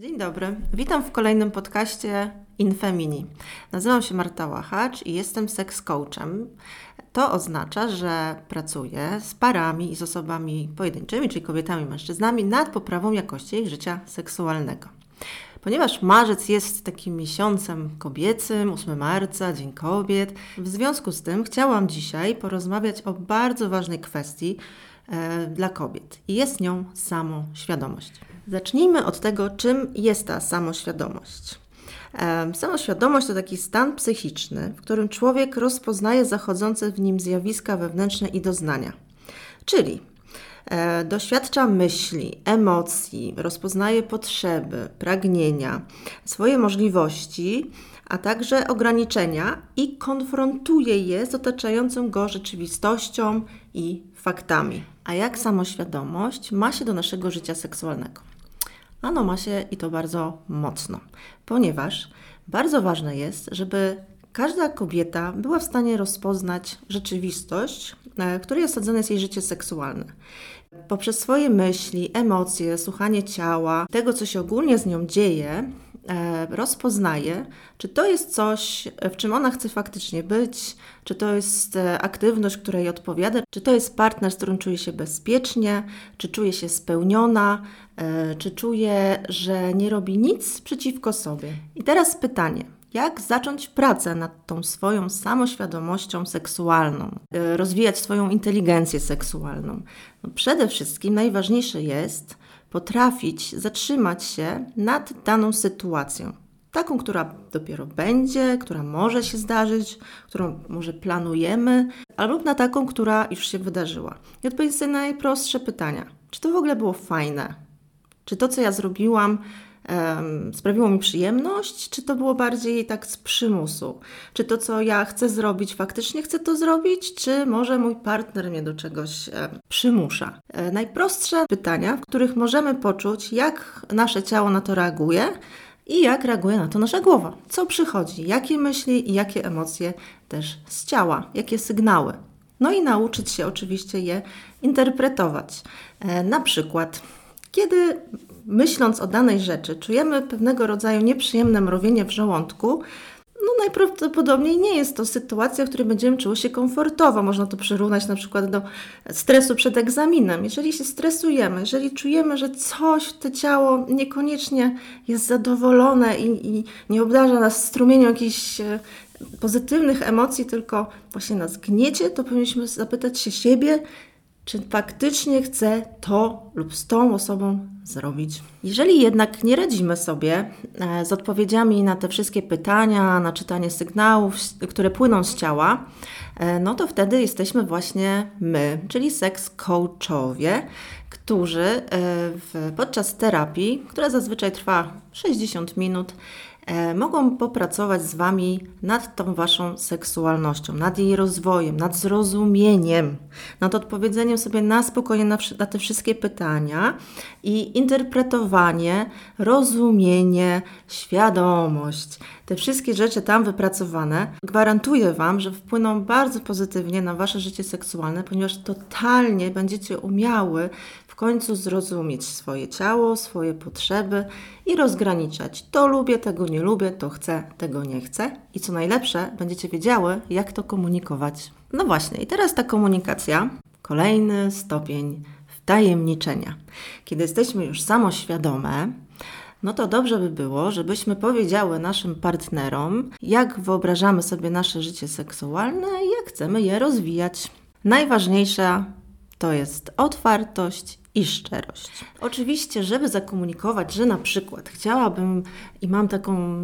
Dzień dobry, witam w kolejnym podcaście Infemini. Nazywam się Marta Łachacz i jestem seks coachem. To oznacza, że pracuję z parami i z osobami pojedynczymi, czyli kobietami i mężczyznami, nad poprawą jakości ich życia seksualnego. Ponieważ marzec jest takim miesiącem kobiecym, 8 marca, Dzień Kobiet, w związku z tym chciałam dzisiaj porozmawiać o bardzo ważnej kwestii dla kobiet i jest nią samoświadomość. Zacznijmy od tego, czym jest ta samoświadomość. E, samoświadomość to taki stan psychiczny, w którym człowiek rozpoznaje zachodzące w nim zjawiska wewnętrzne i doznania. Czyli e, doświadcza myśli, emocji, rozpoznaje potrzeby, pragnienia, swoje możliwości, a także ograniczenia i konfrontuje je z otaczającą go rzeczywistością i faktami. A jak samoświadomość ma się do naszego życia seksualnego? Ano ma się i to bardzo mocno, ponieważ bardzo ważne jest, żeby każda kobieta była w stanie rozpoznać rzeczywistość, e, w której osadzone jest jej życie seksualne. Poprzez swoje myśli, emocje, słuchanie ciała, tego, co się ogólnie z nią dzieje, e, rozpoznaje, czy to jest coś, w czym ona chce faktycznie być, czy to jest e, aktywność, która jej odpowiada, czy to jest partner, z którym czuje się bezpiecznie, czy czuje się spełniona, e, czy czuje, że nie robi nic przeciwko sobie. I teraz pytanie. Jak zacząć pracę nad tą swoją samoświadomością seksualną, e, rozwijać swoją inteligencję seksualną? No przede wszystkim najważniejsze jest potrafić zatrzymać się nad daną sytuacją taką, która dopiero będzie, która może się zdarzyć, którą może planujemy, albo na taką, która już się wydarzyła. I odpowiedzieć sobie na najprostsze pytania. Czy to w ogóle było fajne? Czy to, co ja zrobiłam, um, sprawiło mi przyjemność, czy to było bardziej tak z przymusu? Czy to, co ja chcę zrobić, faktycznie chcę to zrobić, czy może mój partner mnie do czegoś e, przymusza? E, najprostsze pytania, w których możemy poczuć, jak nasze ciało na to reaguje, i jak reaguje na to nasza głowa. Co przychodzi, jakie myśli i jakie emocje też z ciała, jakie sygnały. No i nauczyć się oczywiście je interpretować. E, na przykład, kiedy myśląc o danej rzeczy czujemy pewnego rodzaju nieprzyjemne mrowienie w żołądku, no najprawdopodobniej nie jest to sytuacja, w której będziemy czuły się komfortowo. Można to przyrównać na przykład do stresu przed egzaminem. Jeżeli się stresujemy, jeżeli czujemy, że coś, to ciało niekoniecznie jest zadowolone i, i nie obdarza nas strumieniem jakichś e, pozytywnych emocji, tylko właśnie nas gniecie, to powinniśmy zapytać się siebie, czy faktycznie chcę to lub z tą osobą zrobić. Jeżeli jednak nie radzimy sobie e, z odpowiedziami na te wszystkie pytania, na czytanie sygnałów, które płyną z ciała, e, no to wtedy jesteśmy właśnie my, czyli seks coachowie, którzy e, podczas terapii, która zazwyczaj trwa 60 minut, mogą popracować z Wami nad tą Waszą seksualnością, nad jej rozwojem, nad zrozumieniem, nad odpowiedzeniem sobie na spokojnie na, na te wszystkie pytania i interpretowanie, rozumienie, świadomość. Te wszystkie rzeczy tam wypracowane gwarantuję Wam, że wpłyną bardzo pozytywnie na Wasze życie seksualne, ponieważ totalnie będziecie umiały końcu zrozumieć swoje ciało, swoje potrzeby i rozgraniczać. To lubię, tego nie lubię, to chcę, tego nie chcę. I co najlepsze, będziecie wiedziały, jak to komunikować. No właśnie, i teraz ta komunikacja, kolejny stopień wtajemniczenia. Kiedy jesteśmy już samoświadome, no to dobrze by było, żebyśmy powiedziały naszym partnerom, jak wyobrażamy sobie nasze życie seksualne i jak chcemy je rozwijać. Najważniejsza to jest otwartość i szczerość. Oczywiście, żeby zakomunikować, że na przykład chciałabym i mam taką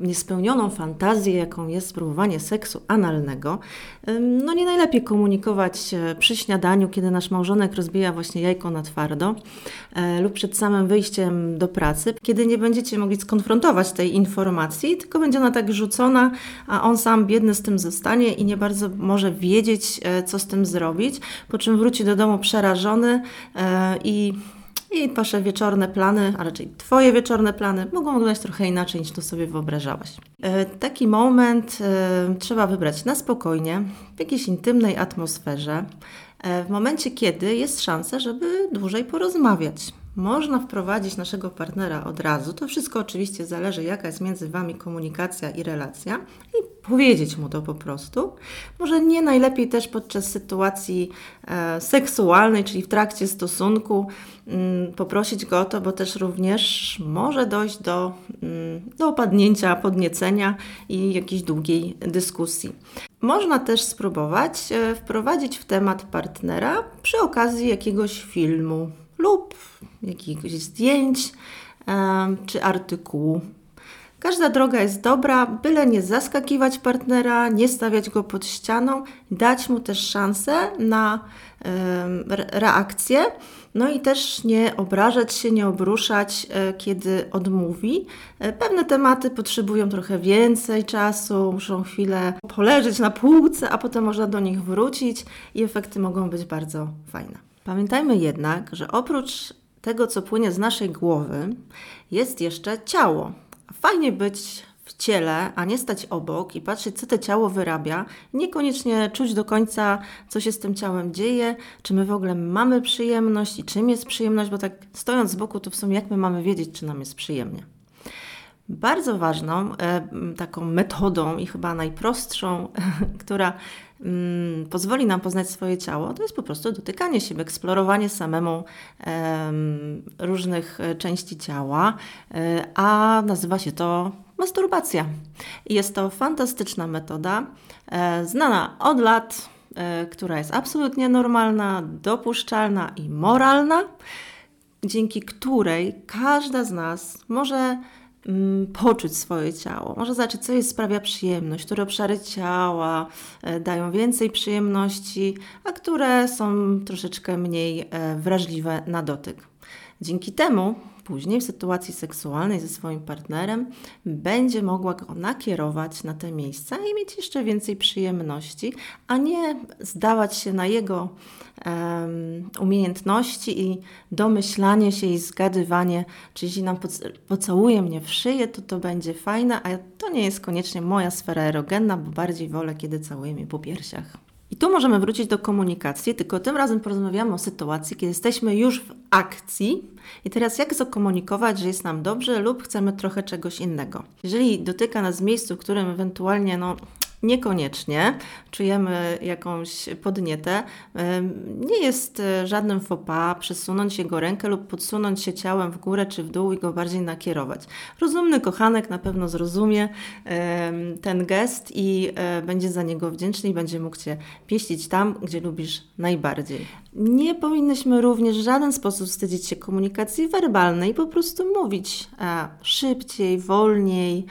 niespełnioną fantazję, jaką jest spróbowanie seksu analnego, no nie najlepiej komunikować e, przy śniadaniu, kiedy nasz małżonek rozbija właśnie jajko na twardo e, lub przed samym wyjściem do pracy, kiedy nie będziecie mogli skonfrontować tej informacji, tylko będzie ona tak rzucona, a on sam biedny z tym zostanie i nie bardzo może wiedzieć, e, co z tym zrobić, po czym wróci do domu przerażony i i wasze wieczorne plany, a raczej twoje wieczorne plany mogą wyglądać trochę inaczej niż to sobie wyobrażałaś. E, taki moment e, trzeba wybrać na spokojnie, w jakiejś intymnej atmosferze, e, w momencie, kiedy jest szansa, żeby dłużej porozmawiać. można wprowadzić naszego partnera od razu. To wszystko oczywiście zależy, jaka jest między Wami komunikacja i relacja, i powiedzieć mu to po prostu. Może nie najlepiej też podczas sytuacji e, seksualnej, czyli w trakcie stosunku, mm, poprosić go o to, bo też również może dojść do, mm, do opadnięcia, podniecenia i jakiejś długiej dyskusji. Można też spróbować e, wprowadzić w temat partnera przy okazji jakiegoś filmu lub jakichś zdjęć czy artykułu. Każda droga jest dobra, byle nie zaskakiwać partnera, nie stawiać go pod ścianą, dać mu też szansę na reakcję, no i też nie obrażać się, nie obruszać, e, kiedy odmówi. E, pewne tematy potrzebują trochę więcej czasu, muszą chwilę poleżeć na półce, a potem można do nich wrócić i efekty mogą być bardzo fajne. Pamiętajmy jednak, że oprócz tego, co płynie z naszej głowy, jest jeszcze ciało. Fajnie być w ciele, a nie stać obok i patrzeć, co to ciało wyrabia, niekoniecznie czuć do końca, co się z tym ciałem dzieje, czy my w ogóle mamy przyjemność i czym jest przyjemność, bo tak stojąc z boku, to w sumie jak my mamy wiedzieć, czy nam jest przyjemnie. Bardzo ważną e, taką metodą i chyba najprostszą, która mm, pozwoli nam poznać swoje ciało, to jest po prostu dotykanie się, eksplorowanie samemu różnych e, części ciała, e, a nazywa się to masturbacja. Jest to fantastyczna metoda, znana od lat, która jest absolutnie normalna, dopuszczalna i moralna, dzięki której każda z nas może poczuć swoje ciało. Może zobaczyć, co jej sprawia przyjemność, które obszary ciała e, dają więcej przyjemności, a które są troszeczkę mniej e, wrażliwe na dotyk. Dzięki temu później w sytuacji seksualnej ze swoim partnerem będzie mogła go nakierować na te miejsca i mieć jeszcze więcej przyjemności, a nie zdawać się na jego um, umiejętności i domyślanie się i zgadywanie, czy jeśli nam pocałuje mnie w szyję, to to będzie fajne, a to nie jest koniecznie moja sfera erogenna, bo bardziej wolę, kiedy całuje mnie po piersiach. I tu możemy wrócić do komunikacji, tylko tym razem porozmawiamy o sytuacji, kiedy jesteśmy już w akcji i teraz jak zakomunikować, że jest nam dobrze lub chcemy trochę czegoś innego. Jeżeli dotyka nas w miejscu, w którym ewentualnie no, Niekoniecznie czujemy jakąś podnietę. Nie jest e, żadnym faux pas przesunąć jego rękę lub podsunąć się ciałem w górę czy w dół i go bardziej nakierować. Rozumny kochanek na pewno zrozumie ten gest i e, będzie za niego wdzięczny i będzie mógł Cię pieścić tam, gdzie lubisz najbardziej. Nie powinnyśmy również w żaden sposób wstydzić się komunikacji werbalnej, po prostu mówić e, szybciej, wolniej,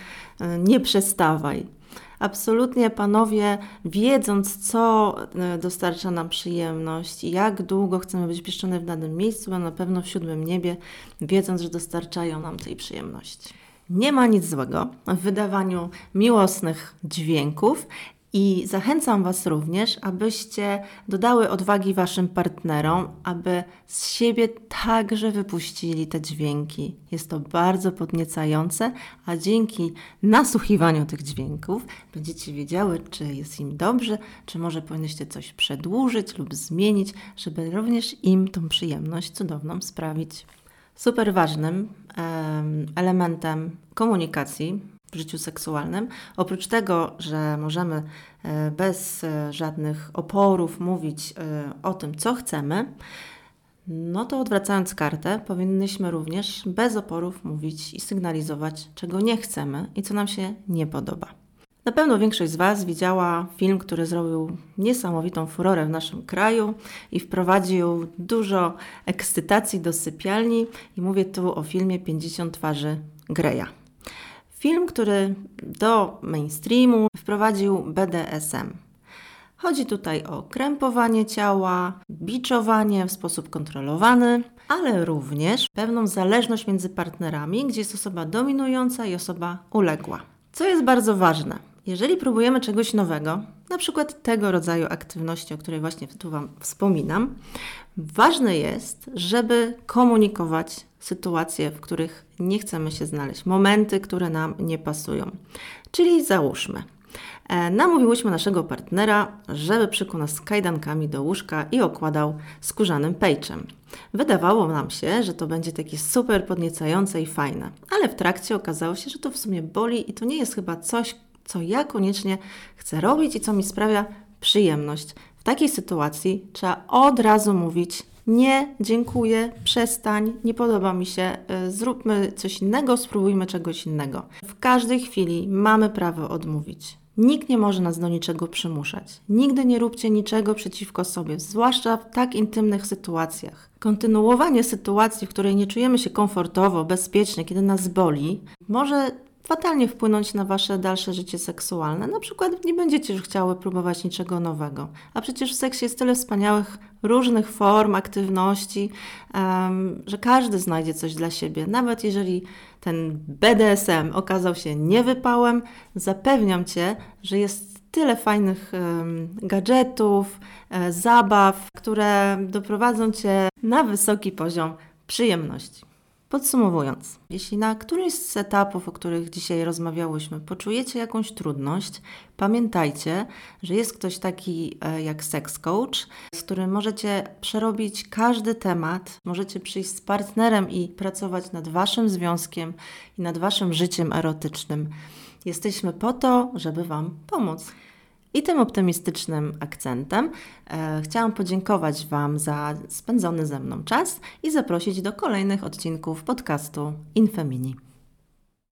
nie przestawaj absolutnie panowie, wiedząc, co e, dostarcza nam przyjemność i jak długo chcemy być pieszczone w danym miejscu, a na pewno w siódmym niebie, wiedząc, że dostarczają nam tej przyjemności. Nie ma nic złego w wydawaniu miłosnych dźwięków i zachęcam Was również, abyście dodały odwagi Waszym partnerom, aby z siebie także wypuścili te dźwięki. Jest to bardzo podniecające, a dzięki nasłuchiwaniu tych dźwięków będziecie wiedziały, czy jest im dobrze, czy może powinnyście coś przedłużyć lub zmienić, żeby również im tą przyjemność cudowną sprawić. Super ważnym elementem komunikacji w życiu seksualnym. Oprócz tego, że możemy e, bez e, żadnych oporów mówić e, o tym, co chcemy, no to odwracając kartę, powinnyśmy również bez oporów mówić i sygnalizować, czego nie chcemy i co nam się nie podoba. Na pewno większość z Was widziała film, który zrobił niesamowitą furorę w naszym kraju i wprowadził dużo ekscytacji do sypialni. I mówię tu o filmie 50 twarzy Greya. Film, który do mainstreamu wprowadził BDSM. Chodzi tutaj o krępowanie ciała, biczowanie w sposób kontrolowany, ale również pewną zależność między partnerami, gdzie jest osoba dominująca i osoba uległa. Co jest bardzo ważne, jeżeli próbujemy czegoś nowego, na przykład tego rodzaju aktywności, o której właśnie tu Wam wspominam, ważne jest, żeby komunikować sytuacje, w których nie chcemy się znaleźć, momenty, które nam nie pasują. Czyli załóżmy, E, namówiłyśmy naszego partnera, żeby przykuł nas kajdankami do łóżka i okładał skórzanym pejczem. Wydawało nam się, że to będzie takie super podniecające i fajne, ale w trakcie okazało się, że to w sumie boli i to nie jest chyba coś, co ja koniecznie chcę robić i co mi sprawia przyjemność. W takiej sytuacji trzeba od razu mówić: Nie, dziękuję, przestań, nie podoba mi się, y, zróbmy coś innego, spróbujmy czegoś innego. W każdej chwili mamy prawo odmówić. Nikt nie może nas do niczego przymuszać. Nigdy nie róbcie niczego przeciwko sobie, zwłaszcza w tak intymnych sytuacjach. Kontynuowanie sytuacji, w której nie czujemy się komfortowo, bezpiecznie, kiedy nas boli, może fatalnie wpłynąć na wasze dalsze życie seksualne. Na przykład nie będziecie już chciały próbować niczego nowego. A przecież w seksie jest tyle wspaniałych różnych form aktywności, um, że każdy znajdzie coś dla siebie. Nawet jeżeli ten BDSM okazał się niewypałem, zapewniam cię, że jest tyle fajnych um, gadżetów, e, zabaw, które doprowadzą cię na wysoki poziom przyjemności. Podsumowując, jeśli na którymś z etapów, o których dzisiaj rozmawiałyśmy, poczujecie jakąś trudność, pamiętajcie, że jest ktoś taki e, jak sex coach, z którym możecie przerobić każdy temat, możecie przyjść z partnerem i pracować nad waszym związkiem i nad waszym życiem erotycznym. Jesteśmy po to, żeby wam pomóc. I tym optymistycznym akcentem e, chciałam podziękować Wam za spędzony ze mną czas i zaprosić do kolejnych odcinków podcastu Infemini.